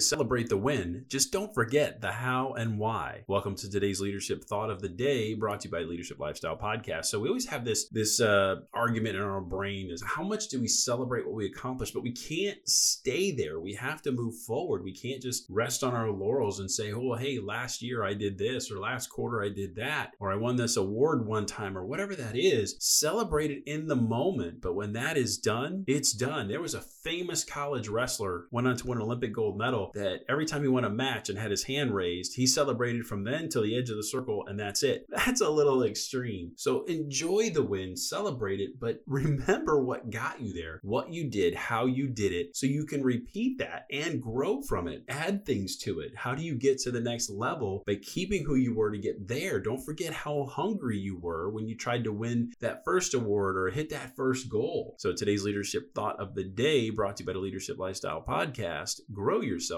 Celebrate the win. Just don't forget the how and why. Welcome to today's leadership thought of the day, brought to you by Leadership Lifestyle Podcast. So we always have this this uh, argument in our brain: is how much do we celebrate what we accomplish? But we can't stay there. We have to move forward. We can't just rest on our laurels and say, "Oh, hey, last year I did this, or last quarter I did that, or I won this award one time, or whatever that is." Celebrate it in the moment. But when that is done, it's done. There was a famous college wrestler went on to win an Olympic gold medal that every time he won a match and had his hand raised, he celebrated from then till the edge of the circle and that's it. That's a little extreme. So enjoy the win, celebrate it, but remember what got you there, what you did, how you did it, so you can repeat that and grow from it, add things to it. How do you get to the next level by keeping who you were to get there? Don't forget how hungry you were when you tried to win that first award or hit that first goal. So today's leadership thought of the day brought to you by the Leadership Lifestyle Podcast, grow yourself